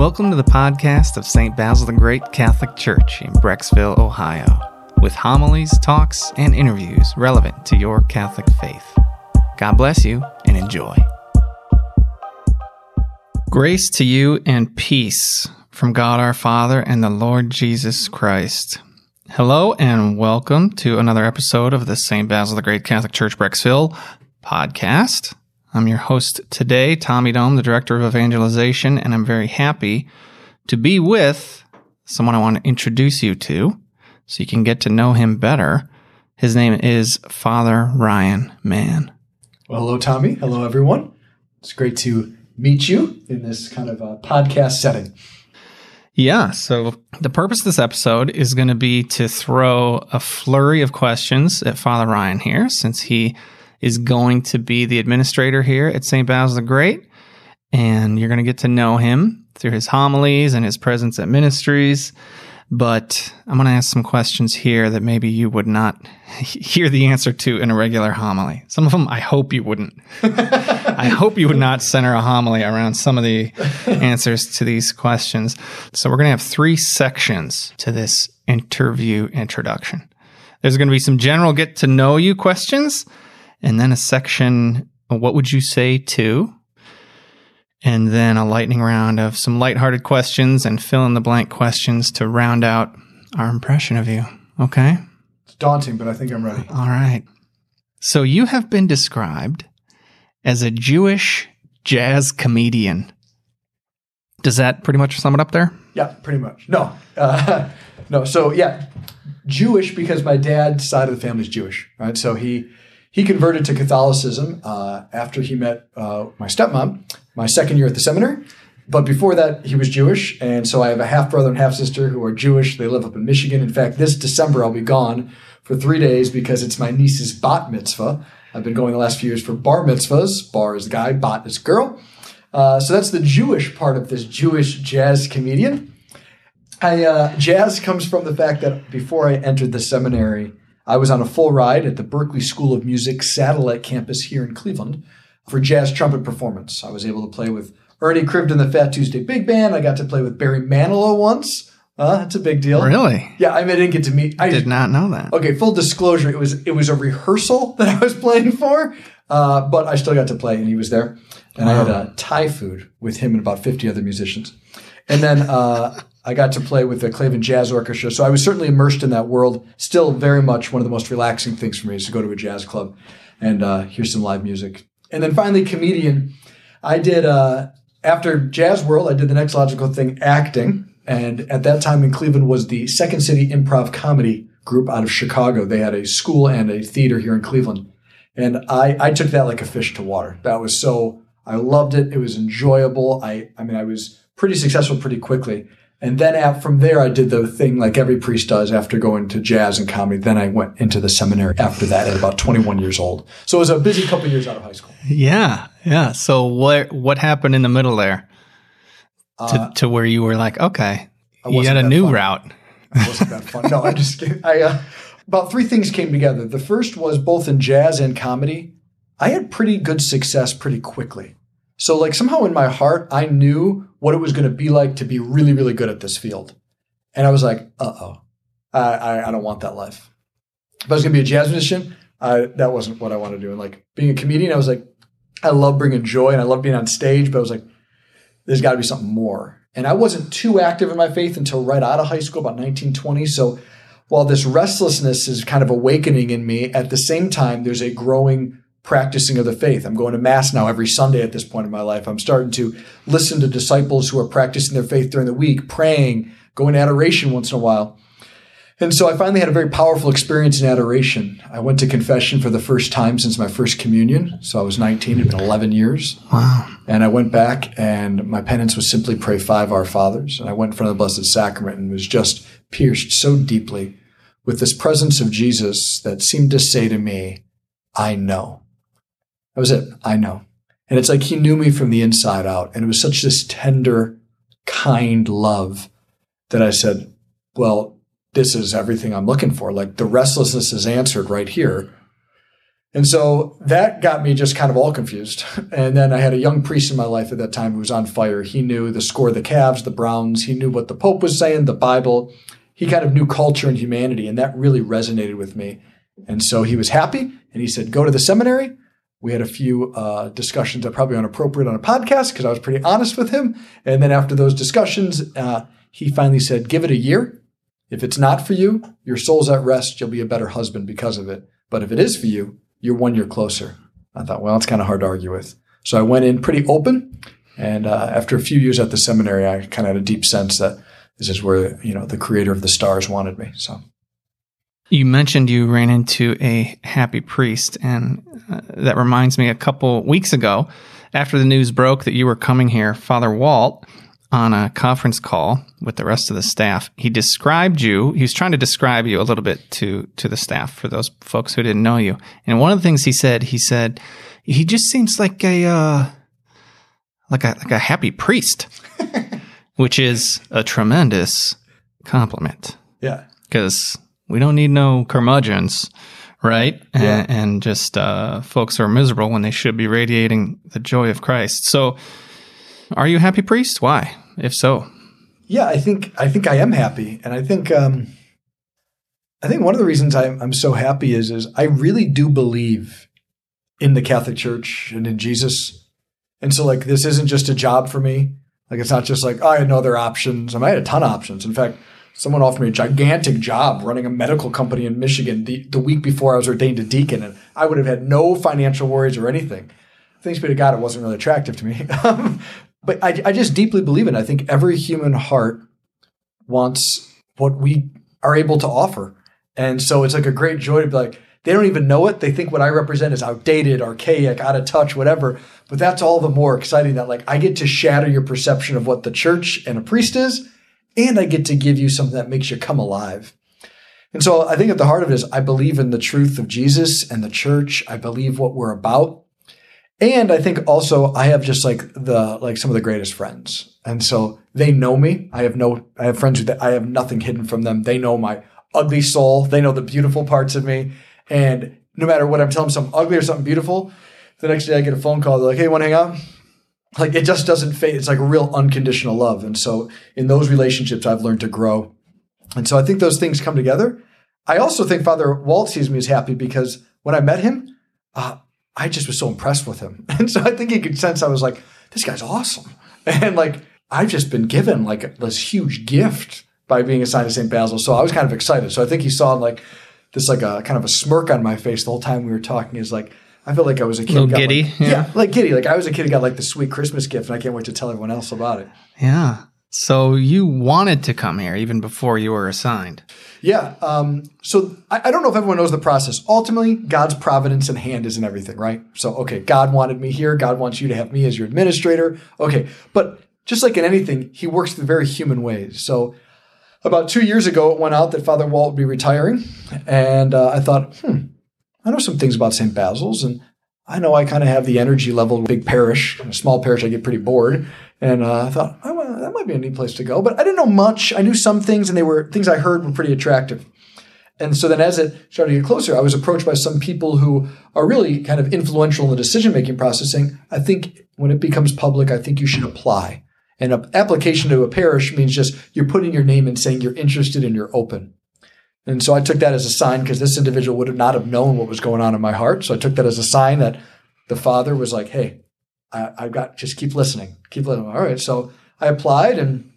Welcome to the podcast of St. Basil the Great Catholic Church in Brecksville, Ohio, with homilies, talks, and interviews relevant to your Catholic faith. God bless you and enjoy. Grace to you and peace from God our Father and the Lord Jesus Christ. Hello and welcome to another episode of the St. Basil the Great Catholic Church Brecksville podcast. I'm your host today, Tommy Dome, the Director of Evangelization, and I'm very happy to be with someone I want to introduce you to so you can get to know him better. His name is Father Ryan Mann. Well, hello, Tommy. Hello, everyone. It's great to meet you in this kind of a podcast setting. Yeah, so the purpose of this episode is going to be to throw a flurry of questions at Father Ryan here, since he is going to be the administrator here at St. Basil the Great. And you're going to get to know him through his homilies and his presence at ministries. But I'm going to ask some questions here that maybe you would not hear the answer to in a regular homily. Some of them I hope you wouldn't. I hope you would not center a homily around some of the answers to these questions. So we're going to have three sections to this interview introduction. There's going to be some general get to know you questions and then a section, what would you say to? And then a lightning round of some lighthearted questions and fill in the blank questions to round out our impression of you. Okay? It's daunting, but I think I'm ready. All right. So you have been described as a Jewish jazz comedian. Does that pretty much sum it up there? Yeah, pretty much. No, uh, no. So yeah, Jewish because my dad's side of the family is Jewish, right? So he he converted to Catholicism uh, after he met uh, my stepmom, my second year at the seminary. But before that, he was Jewish. And so I have a half brother and half sister who are Jewish. They live up in Michigan. In fact, this December, I'll be gone for three days because it's my niece's bat mitzvah. I've been going the last few years for bar mitzvahs. Bar is guy, bat is girl. Uh, so that's the Jewish part of this Jewish jazz comedian. I, uh, jazz comes from the fact that before I entered the seminary, I was on a full ride at the Berklee School of Music satellite campus here in Cleveland for jazz trumpet performance. I was able to play with Ernie Krivda and the Fat Tuesday Big Band. I got to play with Barry Manilow once. Uh, that's a big deal. Really? Yeah, I, mean, I didn't get to meet. I did not know that. Okay, full disclosure, it was it was a rehearsal that I was playing for, uh, but I still got to play, and he was there. And wow. I had a Thai food with him and about fifty other musicians. And then uh, I got to play with the Cleveland Jazz Orchestra. So I was certainly immersed in that world. Still very much one of the most relaxing things for me is to go to a jazz club and uh, hear some live music. And then finally, comedian. I did, uh, after Jazz World, I did the next logical thing, acting. And at that time in Cleveland was the Second City Improv Comedy Group out of Chicago. They had a school and a theater here in Cleveland. And I, I took that like a fish to water. That was so, I loved it. It was enjoyable. I, I mean, I was pretty successful pretty quickly. And then from there, I did the thing like every priest does after going to jazz and comedy. Then I went into the seminary after that at about 21 years old. So it was a busy couple years out of high school. Yeah. Yeah. So what, what happened in the middle there to, uh, to where you were like, okay, you got a new fun. route? I wasn't that fun. No, I'm just. I, uh, about three things came together. The first was both in jazz and comedy. I had pretty good success pretty quickly. So like somehow in my heart, I knew what it was going to be like to be really, really good at this field. And I was like, uh oh, I, I, I, don't want that life. If I was going to be a jazz musician, I, that wasn't what I wanted to do. And like being a comedian, I was like, I love bringing joy and I love being on stage, but I was like, there's got to be something more. And I wasn't too active in my faith until right out of high school, about 1920. So while this restlessness is kind of awakening in me, at the same time, there's a growing practicing of the faith. I'm going to mass now every Sunday at this point in my life. I'm starting to listen to disciples who are practicing their faith during the week, praying, going to adoration once in a while. And so I finally had a very powerful experience in adoration. I went to confession for the first time since my first communion. So I was 19, it had been 11 years. Wow. And I went back and my penance was simply pray five Our Fathers. And I went in front of the Blessed Sacrament and was just pierced so deeply with this presence of Jesus that seemed to say to me, I know. That was it. I know. And it's like he knew me from the inside out. And it was such this tender, kind love that I said, well, this is everything I'm looking for. Like the restlessness is answered right here. And so that got me just kind of all confused. And then I had a young priest in my life at that time who was on fire. He knew the score of the Cavs, the Browns. He knew what the Pope was saying, the Bible. He kind of knew culture and humanity, and that really resonated with me. And so he was happy, and he said, "Go to the seminary." We had a few uh, discussions that probably aren't appropriate on a podcast because I was pretty honest with him. And then after those discussions, uh, he finally said, "Give it a year. If it's not for you, your soul's at rest. You'll be a better husband because of it. But if it is for you, you're one year closer. I thought, well, it's kind of hard to argue with. So I went in pretty open. And uh, after a few years at the seminary, I kind of had a deep sense that this is where, you know, the creator of the stars wanted me. So. You mentioned you ran into a happy priest, and uh, that reminds me a couple weeks ago, after the news broke that you were coming here, Father Walt on a conference call with the rest of the staff. He described you. He was trying to describe you a little bit to to the staff for those folks who didn't know you. And one of the things he said, he said, he just seems like a uh, like a like a happy priest, which is a tremendous compliment. Yeah, because we don't need no curmudgeons. Right. Yeah. And, and just uh, folks who are miserable when they should be radiating the joy of Christ. So, are you happy priest? Why? If so, yeah, I think I think I am happy, and I think um, I think one of the reasons I'm, I'm so happy is is I really do believe in the Catholic Church and in Jesus, and so like this isn't just a job for me. Like it's not just like oh, I had no other options. I, mean, I had a ton of options. In fact, someone offered me a gigantic job running a medical company in Michigan the, the week before I was ordained a deacon, and I would have had no financial worries or anything. Thanks be to God, it wasn't really attractive to me. but I, I just deeply believe in it. I think every human heart wants what we are able to offer. And so it's like a great joy to be like, they don't even know it. They think what I represent is outdated, archaic, out of touch, whatever. But that's all the more exciting that like I get to shatter your perception of what the church and a priest is, and I get to give you something that makes you come alive. And so I think at the heart of it is I believe in the truth of Jesus and the church. I believe what we're about. And I think also I have just like the like some of the greatest friends. And so they know me. I have no I have friends who I have nothing hidden from them. They know my ugly soul. They know the beautiful parts of me. And no matter what I'm telling them something ugly or something beautiful, the next day I get a phone call. They're like, "Hey, want to hang out?" Like it just doesn't fade. It's like a real unconditional love. And so in those relationships, I've learned to grow. And so I think those things come together. I also think Father Walt sees me as happy because when I met him, uh, I just was so impressed with him. And so I think he could sense I was like, this guy's awesome. And like, I've just been given like this huge gift by being assigned to St. Basil. So I was kind of excited. So I think he saw like this, like a kind of a smirk on my face the whole time we were talking is like, I felt like I was a kid. A little giddy. Like, yeah. yeah, like giddy. Like I was a kid who got like the sweet Christmas gift and I can't wait to tell everyone else about it. Yeah. So you wanted to come here even before you were assigned. Yeah. Um, so I, I, don't know if everyone knows the process. Ultimately, God's providence and hand is in everything, right? So, okay, God wanted me here. God wants you to have me as your administrator. Okay. But just like in anything, he works through very human ways. So about two years ago, it went out that Father Walt would be retiring. And uh, I thought, hmm, I know some things about St. Basil's. And I know I kind of have the energy level, of a big parish, a small parish, I get pretty bored. And uh, I thought, oh, well, that might be a neat place to go. But I didn't know much. I knew some things, and they were things I heard were pretty attractive. And so then as it started to get closer, I was approached by some people who are really kind of influential in the decision making process saying, I think when it becomes public, I think you should apply. And an application to a parish means just you're putting your name and saying you're interested and you're open. And so I took that as a sign because this individual would have not have known what was going on in my heart. So I took that as a sign that the father was like, hey, I, have got just keep listening, keep listening. All right. So I applied, and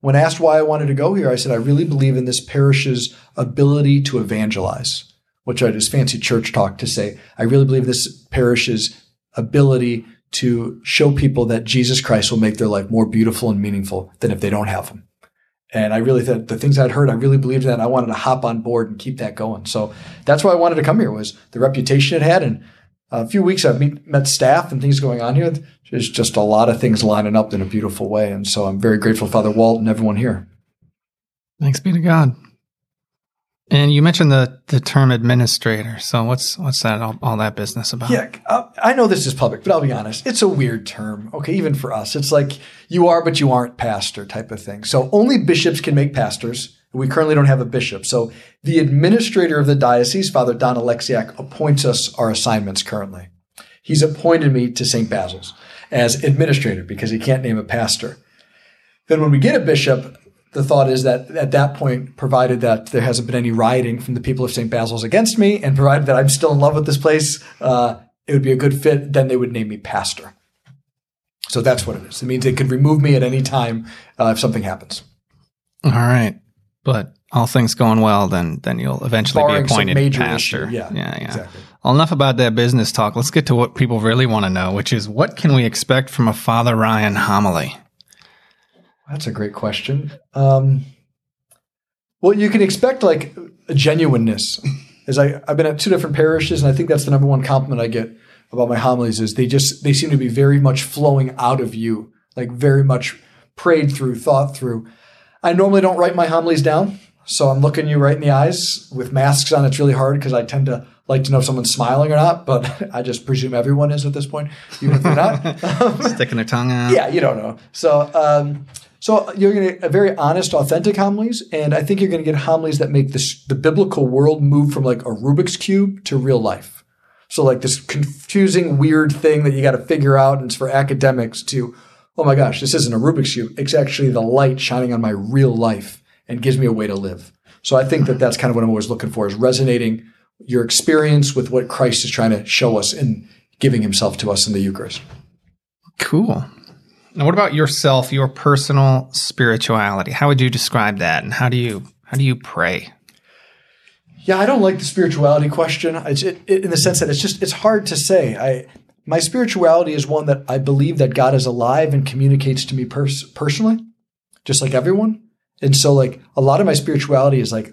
when asked why I wanted to go here, I said I really believe in this parish's ability to evangelize, which I just fancy church talk to say. I really believe this parish's ability to show people that Jesus Christ will make their life more beautiful and meaningful than if they don't have him. And I really thought the things I'd heard, I really believed that. I wanted to hop on board and keep that going. So that's why I wanted to come here was the reputation it had and a few weeks I've meet, met staff and things going on here. There's just a lot of things lining up in a beautiful way. And so I'm very grateful, Father Walt, and everyone here. Thanks be to God. And you mentioned the the term administrator. So what's what's that all, all that business about? Yeah, uh, I know this is public, but I'll be honest. It's a weird term. Okay, even for us, it's like you are but you aren't pastor type of thing. So only bishops can make pastors We currently don't have a bishop. So the administrator of the diocese, Father Don Oleksiak, appoints us our assignments currently. He's appointed me to St. Basil's as administrator because he can't name a pastor. Then when we get a bishop, the thought is that at that point, provided that there hasn't been any rioting from the people of St. Basil's against me, and provided that I'm still in love with this place, uh, it would be a good fit. Then they would name me pastor. So that's what it is. It means they could remove me at any time uh, if something happens. All right, but all things going well, then then you'll eventually Barring be appointed pastor. issue. Yeah, yeah, yeah. exactly. Well, enough about that business talk. Let's get to what people really want to know, which is what can we expect from a Father Ryan homily? That's a great question. Um, well, you can expect like a genuineness. As I, I've been at two different parishes, and I think that's the number one compliment I get about my homilies is they just they seem to be very much flowing out of you, like very much prayed through, thought through. I normally don't write my homilies down, so I'm looking you right in the eyes with masks on. It's really hard because I tend to like to know if someone's smiling or not, but I just presume everyone is at this point, even if they're not. Sticking their tongue out. Yeah, you don't know. So, um, so uh, you're going to get a very honest, authentic homilies, and I think you're going to get homilies that make this the biblical world move from like a Rubik's cube to real life. So, like this confusing, weird thing that you got to figure out, and it's for academics to, oh my gosh, this isn't a Rubik's cube. It's actually the light shining on my real life and gives me a way to live. So, I think that that's kind of what I'm always looking for is resonating your experience with what Christ is trying to show us in giving Himself to us in the Eucharist. Cool. Now, what about yourself, your personal spirituality? How would you describe that, and how do you how do you pray? Yeah, I don't like the spirituality question. It's it, it, in the sense that it's just it's hard to say. I my spirituality is one that I believe that God is alive and communicates to me pers- personally, just like everyone. And so, like a lot of my spirituality is like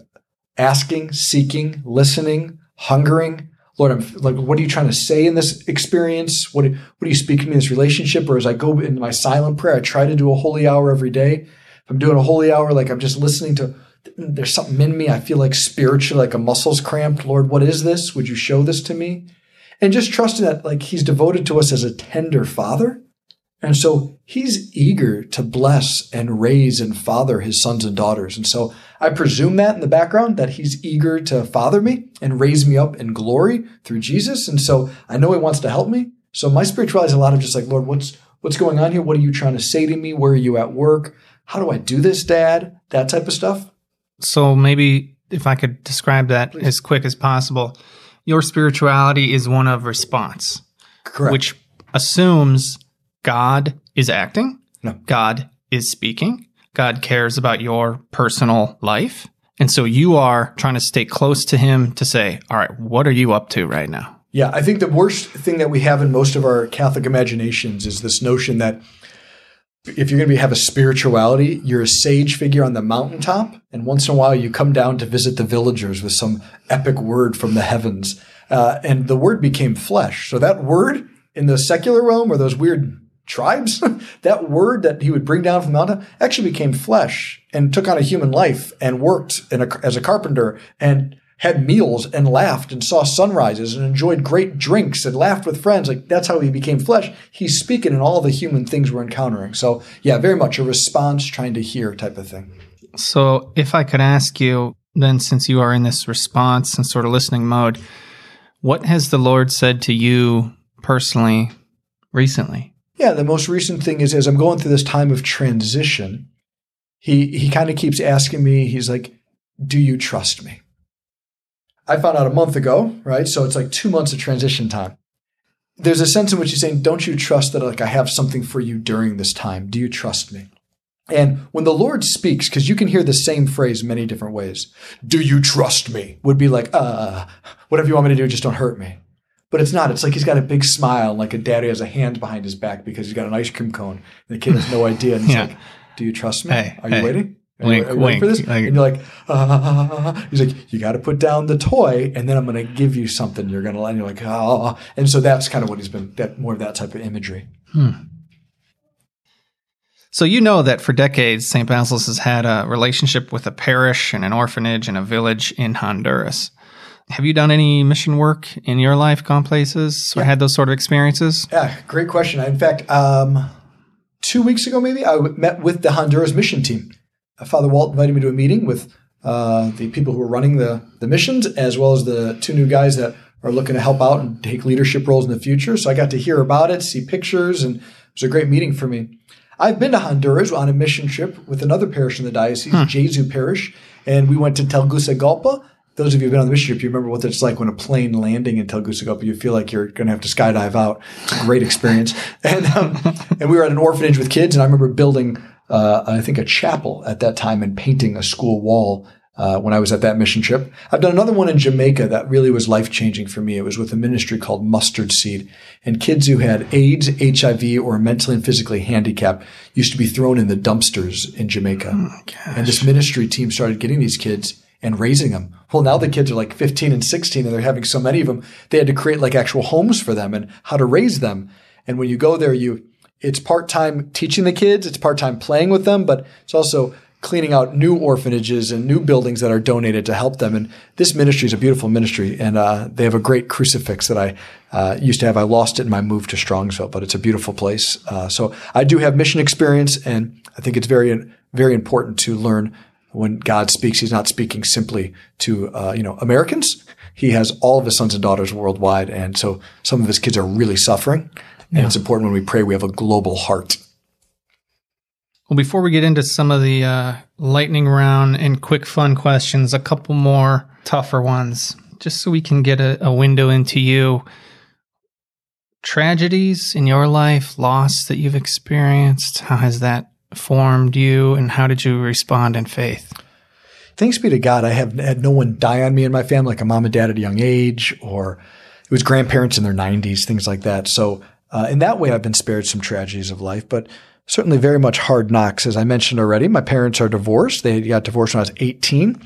asking, seeking, listening, hungering. Lord, I'm like, what are you trying to say in this experience? What, what are you speaking to me in this relationship? Or as I go into my silent prayer, I try to do a holy hour every day. If I'm doing a holy hour, like I'm just listening to, there's something in me. I feel like spiritually, like a muscle's cramped. Lord, what is this? Would you show this to me? And just trusting that, like, he's devoted to us as a tender father. And so he's eager to bless and raise and father his sons and daughters. And so I presume that in the background, that he's eager to father me and raise me up in glory through Jesus. And so I know he wants to help me. So my spirituality is a lot of just like, Lord, what's what's going on here? What are you trying to say to me? Where are you at work? How do I do this, Dad? That type of stuff. So maybe if I could describe that Please. as quick as possible, your spirituality is one of response, Correct. which assumes God is acting, No. God is speaking, God cares about your personal life. And so you are trying to stay close to him to say, all right, what are you up to right now? Yeah, I think the worst thing that we have in most of our Catholic imaginations is this notion that if you're going to be, have a spirituality, you're a sage figure on the mountaintop, and once in a while you come down to visit the villagers with some epic word from the heavens. Uh, and the word became flesh. So that word in the secular realm or those weird tribes, that word that he would bring down from the mountain actually became flesh and took on a human life and worked a, as a carpenter and had meals and laughed and saw sunrises and enjoyed great drinks and laughed with friends. Like that's how he became flesh. He's speaking in all the human things we're encountering. So yeah, very much a response trying to hear type of thing. So if I could ask you, then since you are in this response and sort of listening mode, what has the Lord said to you personally recently? Yeah, the most recent thing is as I'm going through this time of transition, he he kind of keeps asking me, he's like, Do you trust me? I found out a month ago, right? So it's like two months of transition time. There's a sense in which he's saying, Don't you trust that like I have something for you during this time? Do you trust me? And when the Lord speaks, because you can hear the same phrase many different ways, do you trust me? Would be like, uh, whatever you want me to do, just don't hurt me. But it's not. It's like he's got a big smile, like a daddy has a hand behind his back because he's got an ice cream cone. And the kid has no idea. And he's Yeah. like, Do you trust me? Hey, are you hey. waiting? Are Wink, you, for this? Like- and you're like, ah. He's like, you got to put down the toy, and then I'm going to give you something. You're going to, and you're like, ah. And so that's kind of what he's been, that more of that type of imagery. So you know that for decades, St. Basil's has had a relationship with a parish and an orphanage and a village in Honduras. Have you done any mission work in your life, gone places, or had those sort of experiences? Yeah, great question. In fact, um, two weeks ago, maybe I met with the Honduras mission team. Uh, Father Walt invited me to a meeting with uh, the people who are running the, the missions, as well as the two new guys that are looking to help out and take leadership roles in the future. So I got to hear about it, see pictures, and it was a great meeting for me. I've been to Honduras on a mission trip with another parish in the diocese, hmm. Gesu Parish, and we went to Tegucigalpa. Those of you who've been on the mission trip, you remember what it's like when a plane landing in Tegucigalpa. You feel like you're going to have to skydive out. It's a great experience. and um, and we were at an orphanage with kids, and I remember building, uh, I think, a chapel at that time and painting a school wall uh, when I was at that mission trip. I've done another one in Jamaica that really was life changing for me. It was with a ministry called Mustard Seed. And kids who had AIDS, HIV, or mentally and physically handicapped used to be thrown in the dumpsters in Jamaica. Oh and this ministry team started getting these kids and raising them. Well, now the kids are like 15 and 16 and they're having so many of them. They had to create like actual homes for them and how to raise them. And when you go there, you, it's part time teaching the kids, it's part time playing with them, but it's also cleaning out new orphanages and new buildings that are donated to help them. And this ministry is a beautiful ministry, and uh, they have a great crucifix that I uh, used to have. I lost it in my move to Strongsville, but it's a beautiful place. Uh, so I do have mission experience, and I think it's very, very important to learn when God speaks. He's not speaking simply to uh, you know Americans. He has all of his sons and daughters worldwide, and so some of his kids are really suffering. And yeah. it's important when we pray we have a global heart well, before we get into some of the uh, lightning round and quick fun questions, a couple more tougher ones, just so we can get a, a window into you. Tragedies in your life, loss that you've experienced, how has that formed you, and how did you respond in faith? Thanks be to God, I have had no one die on me in my family, like a mom and dad at a young age, or it was grandparents in their 90s, things like that. So, uh, in that way, I've been spared some tragedies of life. But certainly very much hard knocks. As I mentioned already, my parents are divorced. They got divorced when I was 18,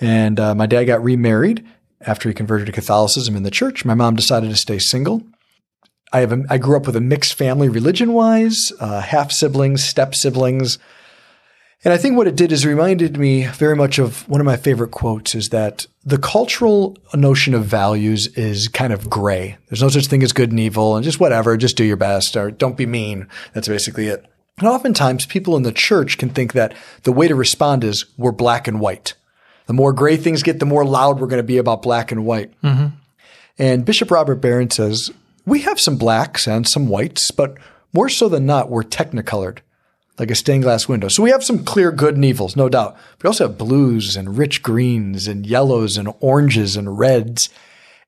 and uh, my dad got remarried after he converted to Catholicism in the church. My mom decided to stay single. I have a, I grew up with a mixed family religion wise, uh, half siblings, step siblings. And I think what it did is reminded me very much of one of my favorite quotes is that the cultural notion of values is kind of gray. There's no such thing as good and evil and just whatever, just do your best or don't be mean. That's basically it. And oftentimes people in the church can think that the way to respond is we're black and white. The more gray things get, the more loud we're going to be about black and white. Mm-hmm. And Bishop Robert Barron says, we have some blacks and some whites, but more so than not, we're technicolored, like a stained glass window. So we have some clear good and evils, no doubt. We also have blues and rich greens and yellows and oranges and reds.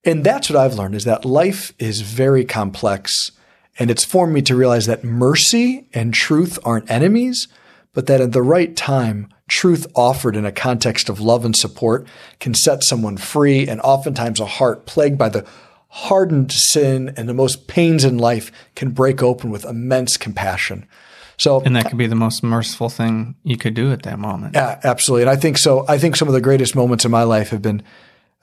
And that's what I've learned is that life is very complex and it's formed me to realize that mercy and truth aren't enemies, but that at the right time, truth offered in a context of love and support can set someone free. And oftentimes a heart plagued by the hardened sin and the most pains in life can break open with immense compassion. So, and that could be the most merciful thing you could do at that moment. Yeah, absolutely. And I think so. I think some of the greatest moments in my life have been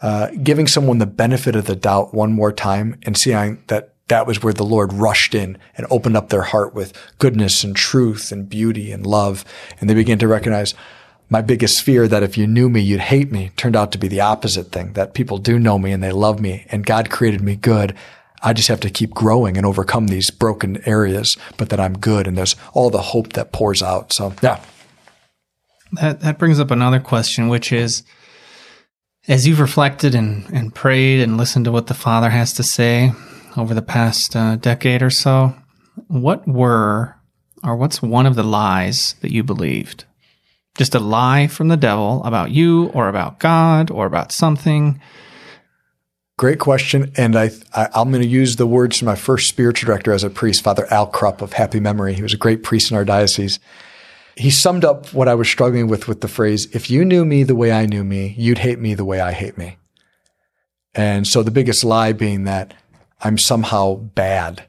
uh, giving someone the benefit of the doubt one more time and seeing that that was where the Lord rushed in and opened up their heart with goodness and truth and beauty and love. And they began to recognize my biggest fear that if you knew me, you'd hate me turned out to be the opposite thing, that people do know me and they love me and God created me good. I just have to keep growing and overcome these broken areas, but that I'm good. And there's all the hope that pours out. So yeah. That, that brings up another question, which is, as you've reflected and, and prayed and listened to what the Father has to say, over the past uh, decade or so. What were, or what's one of the lies that you believed? Just a lie from the devil about you or about God or about something? Great question. And I, I, am going to use the words from my first spiritual director as a priest, Father Al Krupp of happy memory. He was a great priest in our diocese. He summed up what I was struggling with with the phrase, if you knew me the way I knew me, you'd hate me the way I hate me. And so the biggest lie being that I'm somehow bad.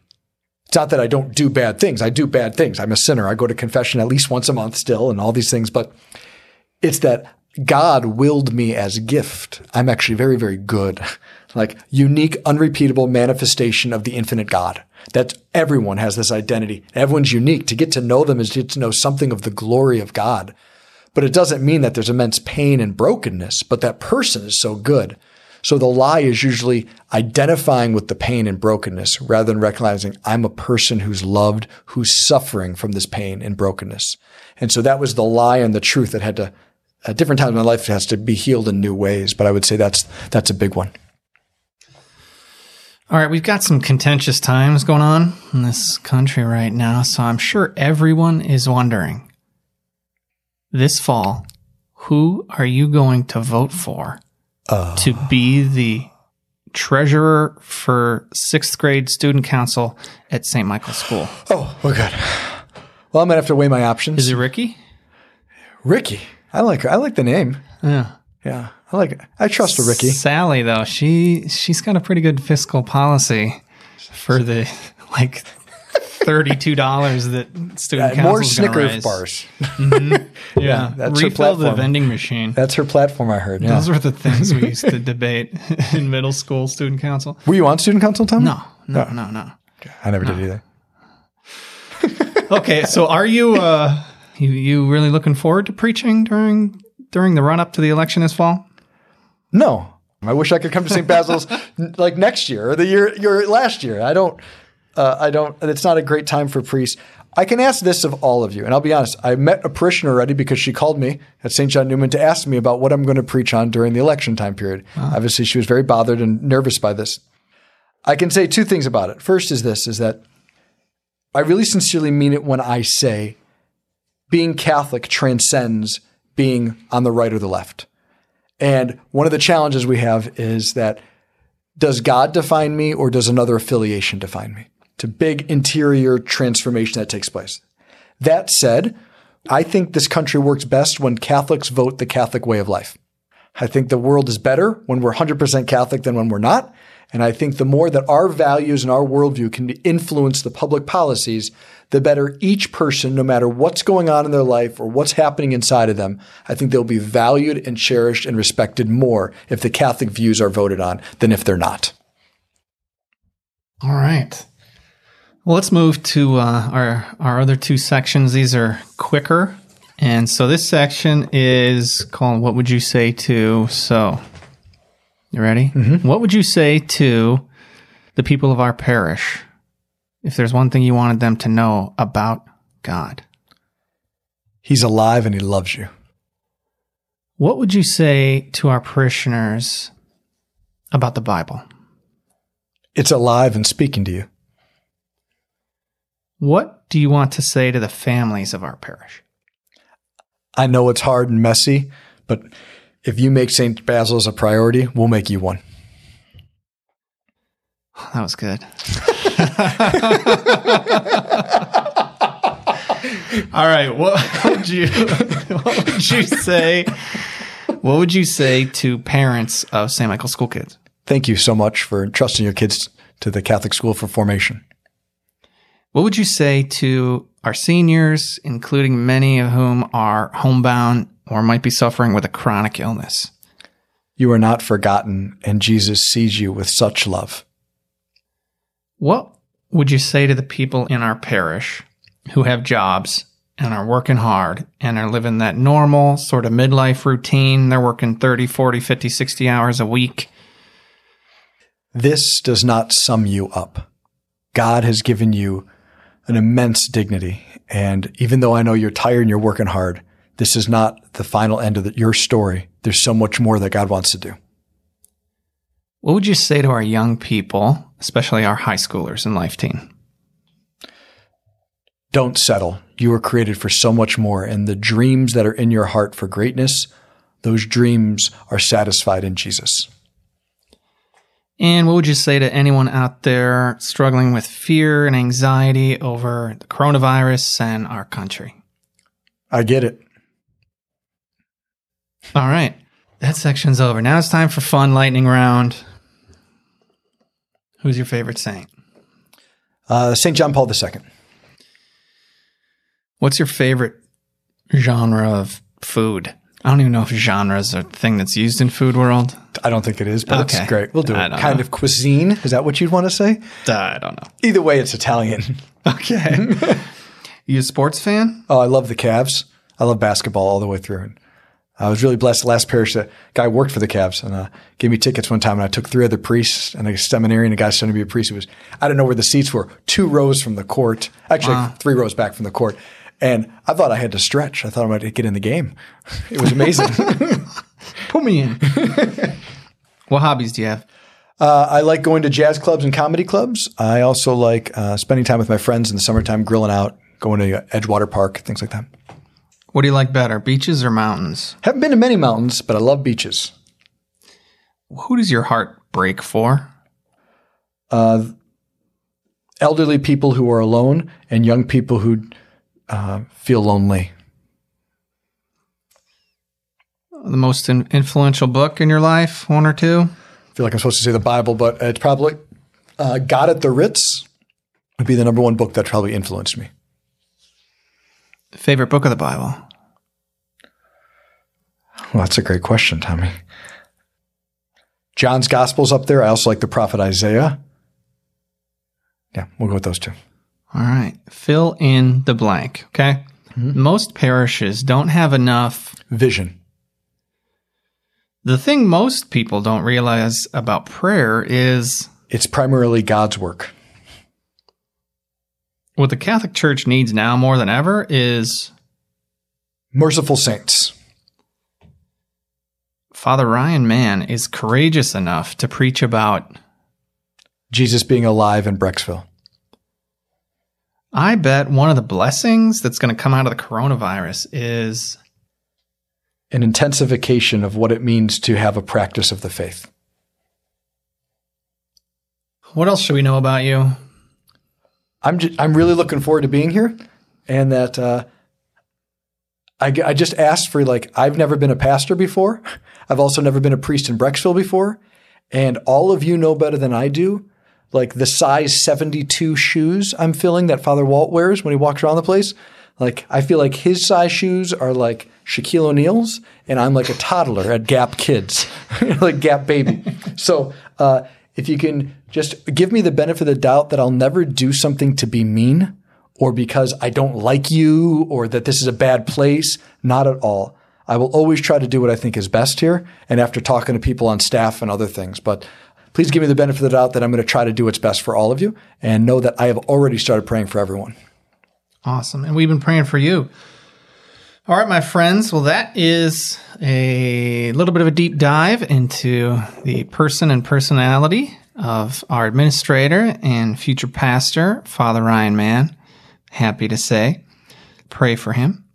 It's not that I don't do bad things. I do bad things. I'm a sinner. I go to confession at least once a month still and all these things, but it's that God willed me as gift. I'm actually very, very good. like unique, unrepeatable manifestation of the infinite God. That everyone has this identity. Everyone's unique. To get to know them is to, to know something of the glory of God. But it doesn't mean that there's immense pain and brokenness, but that person is so good. So the lie is usually identifying with the pain and brokenness rather than recognizing I'm a person who's loved, who's suffering from this pain and brokenness. And so that was the lie and the truth that had to at different times in my life, has to be healed in new ways. But I would say that's that's a big one. All right, we've got some contentious times going on in this country right now, so I'm sure everyone is wondering this fall, who are you going to vote for Uh, to be the treasurer for sixth grade student council at St. Michael's School? oh, well, good. Well, I'm gonna have to weigh my options. Is it Ricky? Ricky? I like I like the name. Yeah. Yeah, I like it. I trust a Ricky. Sally though, she she's got a pretty good fiscal policy for the like thirty-two dollars that student council More Snickers bars. Yeah, that's her refill the platform. vending machine. That's her platform. I heard. Yeah. Those were the things we used to debate in middle school student council. Were you on student council, Tom? No, no, no, no. I never did either. Okay, so are you uh you, you really looking forward to preaching during during the run up to the election this fall? No. I wish I could come to St. Basil's like next year or the year your last year. I don't. Uh, I don't. It's not a great time for priests. I can ask this of all of you, and I'll be honest. I met a parishioner already because she called me at St. John Neumann to ask me about what I'm going to preach on during the election time period. Obviously, she was very bothered and nervous by this. I can say two things about it. First is this: is that I really sincerely mean it when I say being Catholic transcends being on the right or the left. And one of the challenges we have is that does God define me or does another affiliation define me? A big interior transformation that takes place. That said, I think this country works best when Catholics vote the Catholic way of life. I think the world is better when we're 100% Catholic than when we're not. And I think the more that our values and our worldview can influence the public policies, the better each person, no matter what's going on in their life or what's happening inside of them, I think they'll be valued and cherished and respected more if the Catholic views are voted on than if they're not. All right. Well, let's move to uh, our our other two sections. These are quicker, and so this section is called "What Would You Say to?" So, you ready? What would you say to the people of our parish if there's one thing you wanted them to know about God? He's alive and he loves you. What would you say to our parishioners about the Bible? It's alive and speaking to you. What do you want to say to the families of our parish? I know it's hard and messy, but if you make St. Basil's a priority, we'll make you one. That was good. All right, what would you what would you say? What would you say to parents of St. Michael school kids? Thank you so much for trusting your kids to the Catholic school for formation. What would you say to our seniors, including many of whom are homebound or might be suffering with a chronic illness? You are not forgotten, and Jesus sees you with such love. What would you say to the people in our parish who have jobs and are working hard and are living that normal sort of midlife routine? They're working 30, 40, 50, 60 hours a week. This does not sum you up. God has given you an immense dignity. And even though I know you're tired and you're working hard, this is not the final end of the, your story. There's so much more that God wants to do. What would you say to our young people, especially our high schoolers and life teen? Don't settle. You were created for so much more. And the dreams that are in your heart for greatness, those dreams are satisfied in Jesus. And what would you say to anyone out there struggling with fear and anxiety over the coronavirus and our country? I get it. All right. That section's over. Now it's time for fun lightning round. Who's your favorite saint? Uh, St. John Paul II. What's your favorite genre of food? I don't even know if genre is a thing that's used in food world. I don't think it is, but Okay. it's great. We'll do it. Kind know. of cuisine. Is that what you'd want to say? I don't know. Either way, it's Italian. Okay. you a sports fan? Oh, I love the Cavs. I love basketball all the way through. I was really blessed. The last parish, the guy worked for the Cavs and uh, gave me tickets one time. And I took three other priests and a seminary and a guy to be a priest. It was I don't know where the seats were, two rows from the court, actually three rows back from the court. And I thought I had to stretch. I thought I might get in the game. It was amazing. Put me in. what hobbies do you have? Uh, I like going to jazz clubs and comedy clubs. I also like uh, spending time with my friends in the summertime, grilling out, going to Edgewater Park, things like that. What do you like better, beaches or mountains? Haven't been to many mountains, but I love beaches. Who does your heart break for? Uh, elderly people who are alone and young people who uh, feel lonely. The most in- influential book in your life, one or two? I feel like I'm supposed to say the Bible, but it's probably uh, God at the Ritz would be the number one book that probably influenced me. Favorite book of the Bible? Well, that's a great question, Tommy. John's Gospel's up there. I also like the prophet Isaiah. Yeah, we'll go with those two. All right. Fill in the blank. Okay. Mm-hmm. Most parishes don't have enough. Vision. The thing most people don't realize about prayer is It's primarily God's work. what the Catholic Church needs now more than ever is Merciful saints. Father Ryan Mann is courageous enough to preach about. Jesus being alive in Brecksville. I bet one of the blessings that's going to come out of the coronavirus is An intensification of what it means to have a practice of the faith. what else should we know about you? I'm ju- I'm really looking forward to being here, and that uh, I I just asked for like I've never been a pastor before. I've also never been a priest in Brecksville before, and all of you know better than I do. Like the size 72 shoes I'm feeling that Father Walt wears when he walks around the place. Like I feel like his size shoes are like Shaquille O'Neal's, and I'm like a toddler at Gap Kids, like Gap Baby. So uh, if you can just give me the benefit of the doubt that I'll never do something to be mean or because I don't like you or that this is a bad place, not at all. I will always try to do what I think is best here, and after talking to people on staff and other things, but. Please give me the benefit of the doubt that I'm going to try to do what's best for all of you and know that I have already started praying for everyone. Awesome. And we've been praying for you. All right, my friends. Well, that is a little bit of a deep dive into the person and personality of our administrator and future pastor, Father Ryan Mann. Happy to say, pray for him.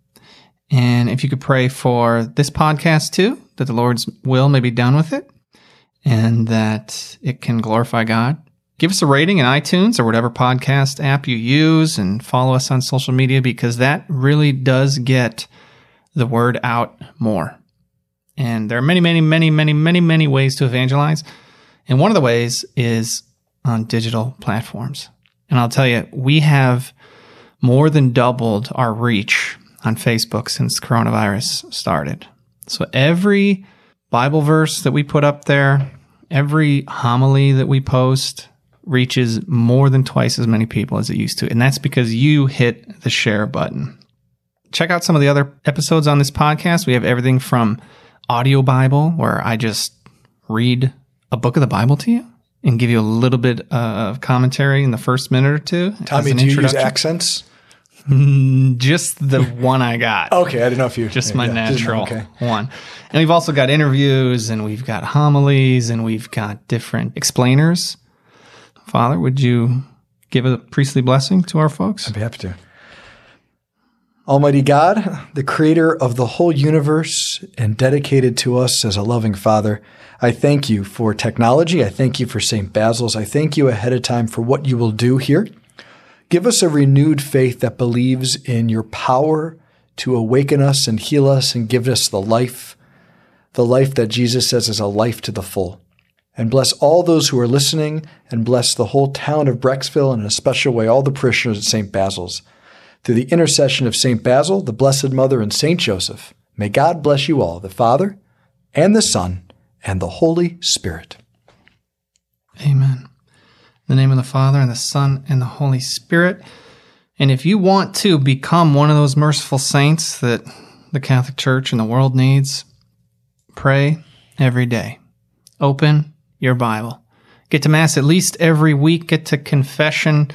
And if you could pray for this podcast too, that the Lord's will may be done with it and that it can glorify God. Give us a rating in iTunes or whatever podcast app you use and follow us on social media because that really does get the word out more. And there are many, many, many, many, many, many ways to evangelize. And one of the ways is on digital platforms. And I'll tell you, we have more than doubled our reach on Facebook since coronavirus started. So every Bible verse that we put up there, every homily that we post reaches more than twice as many people as it used to. And that's because you hit the share button. Check out some of the other episodes on this podcast. We have everything from audio Bible, where I just read a book of the Bible to you and give you a little bit uh, of commentary in the first minute or two. as Tommy, do you use accents? Just the one I got. Okay, I didn't know if you just my yeah, natural okay. one. And we've also got interviews and we've got homilies and we've got different explainers. Father, would you give a priestly blessing to our folks? I'd be happy to. Almighty God, the creator of the whole universe and dedicated to us as a loving Father, I thank you for technology. I thank you for St. Basil's. I thank you ahead of time for what you will do here. Give us a renewed faith that believes in your power to awaken us and heal us and give us the life, the life that Jesus says is a life to the full. And bless all those who are listening and bless the whole town of Brecksville and in a special way all the parishioners at St. Basil's. Through the intercession of St. Basil, the Blessed Mother, and St. Joseph, may God bless you all, the Father, and the Son, and the Holy Spirit. Amen. The name of the Father and the Son and the Holy Spirit. And if you want to become one of those merciful saints that the Catholic Church and the world needs, pray every day. Open your Bible. Get to Mass at least every week. Get to confession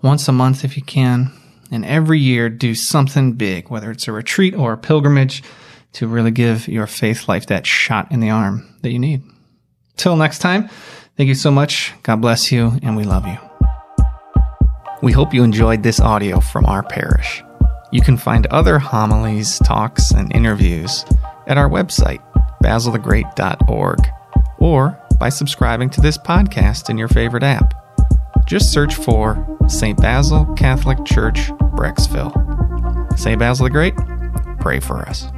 once a month if you can. and every year do something big, whether it's a retreat or a pilgrimage, to really give your faith life that shot in the arm that you need. Till next time, thank you so much. God bless you, and we love you. We hope you enjoyed this audio from our parish. You can find other homilies, talks, and interviews at our website, basilthegreat.org, or by subscribing to this podcast in your favorite app. Just search for St. Basil Catholic Church, Brecksville. St. Basil the Great, pray for us.